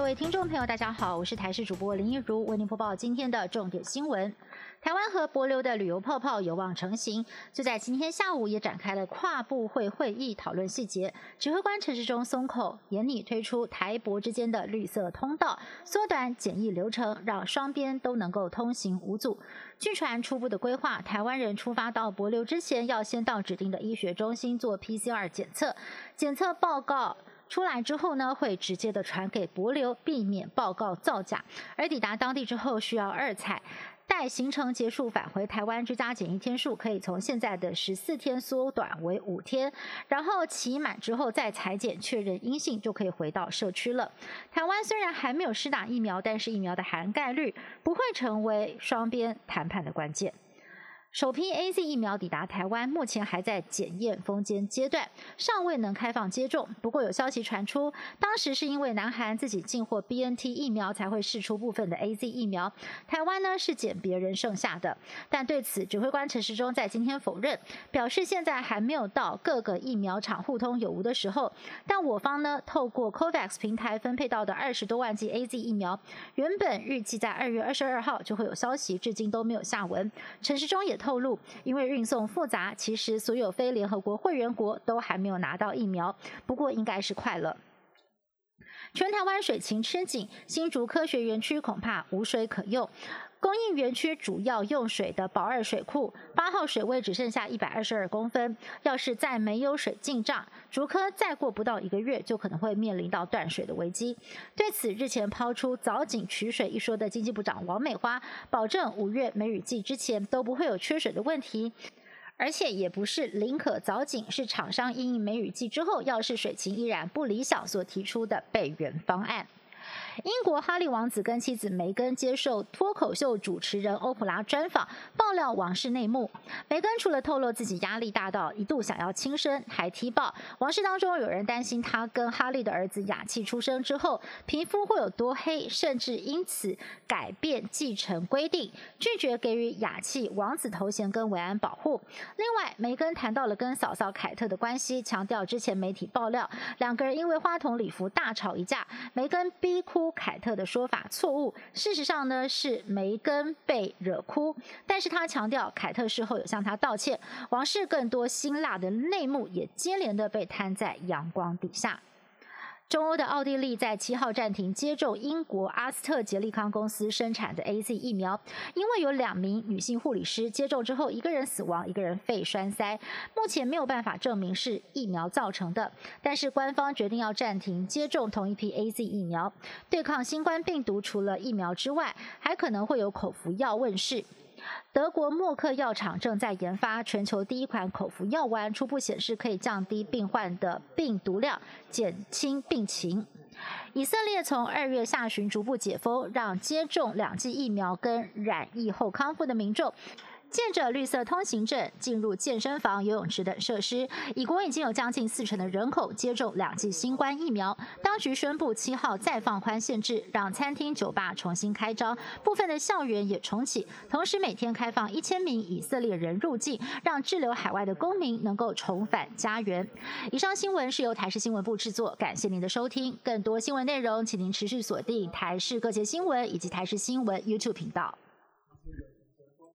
各位听众朋友，大家好，我是台视主播林一如，为您播报今天的重点新闻。台湾和博流的旅游泡泡有望成型，就在今天下午也展开了跨部会会议，讨论细节。指挥官陈时中松口，严拟推出台博之间的绿色通道，缩短检疫流程，让双边都能够通行无阻。据传初步的规划，台湾人出发到博流之前，要先到指定的医学中心做 PCR 检测，检测报告。出来之后呢，会直接的传给博流，避免报告造假。而抵达当地之后，需要二采，待行程结束返回台湾，居家检疫天数可以从现在的十四天缩短为五天，然后期满之后再裁剪确认阴性，就可以回到社区了。台湾虽然还没有施打疫苗，但是疫苗的涵盖率不会成为双边谈判的关键。首批 A Z 疫苗抵达台湾，目前还在检验封监阶段，尚未能开放接种。不过有消息传出，当时是因为南韩自己进货 B N T 疫苗，才会试出部分的 A Z 疫苗。台湾呢是捡别人剩下的，但对此指挥官陈时中在今天否认，表示现在还没有到各个疫苗厂互通有无的时候。但我方呢透过 COVAX 平台分配到的二十多万剂 A Z 疫苗，原本预计在二月二十二号就会有消息，至今都没有下文。陈时中也。透露，因为运送复杂，其实所有非联合国会员国都还没有拿到疫苗，不过应该是快了。全台湾水情吃紧，新竹科学园区恐怕无水可用。供应园区主要用水的宝二水库八号水位只剩下一百二十二公分，要是再没有水进账，竹科再过不到一个月就可能会面临到断水的危机。对此，日前抛出早井取水一说的经济部长王美花，保证五月梅雨季之前都不会有缺水的问题，而且也不是林可早井，是厂商因应梅雨季之后要是水情依然不理想所提出的备援方案。英国哈利王子跟妻子梅根接受脱口秀主持人欧普拉专访，爆料王室内幕。梅根除了透露自己压力大到一度想要轻生，还踢爆王室当中有人担心他跟哈利的儿子雅契出生之后皮肤会有多黑，甚至因此改变继承规定，拒绝给予雅契王子头衔跟维安保护。另外，梅根谈到了跟嫂嫂凯特的关系，强调之前媒体爆料两个人因为花童礼服大吵一架，梅根逼哭哭。凯特的说法错误，事实上呢是梅根被惹哭，但是他强调凯特事后有向他道歉。王室更多辛辣的内幕也接连的被摊在阳光底下。中欧的奥地利在七号暂停接种英国阿斯特捷利康公司生产的 A Z 疫苗，因为有两名女性护理师接种之后，一个人死亡，一个人肺栓塞，目前没有办法证明是疫苗造成的。但是官方决定要暂停接种同一批 A Z 疫苗，对抗新冠病毒，除了疫苗之外，还可能会有口服药问世。德国默克药厂正在研发全球第一款口服药丸，初步显示可以降低病患的病毒量，减轻病情。以色列从二月下旬逐步解封，让接种两剂疫苗跟染疫后康复的民众。借着绿色通行证进入健身房、游泳池等设施，以国已经有将近四成的人口接种两剂新冠疫苗。当局宣布七号再放宽限制，让餐厅、酒吧重新开张，部分的校园也重启，同时每天开放一千名以色列人入境，让滞留海外的公民能够重返家园。以上新闻是由台视新闻部制作，感谢您的收听。更多新闻内容，请您持续锁定台视各界新闻以及台视新闻 YouTube 频道。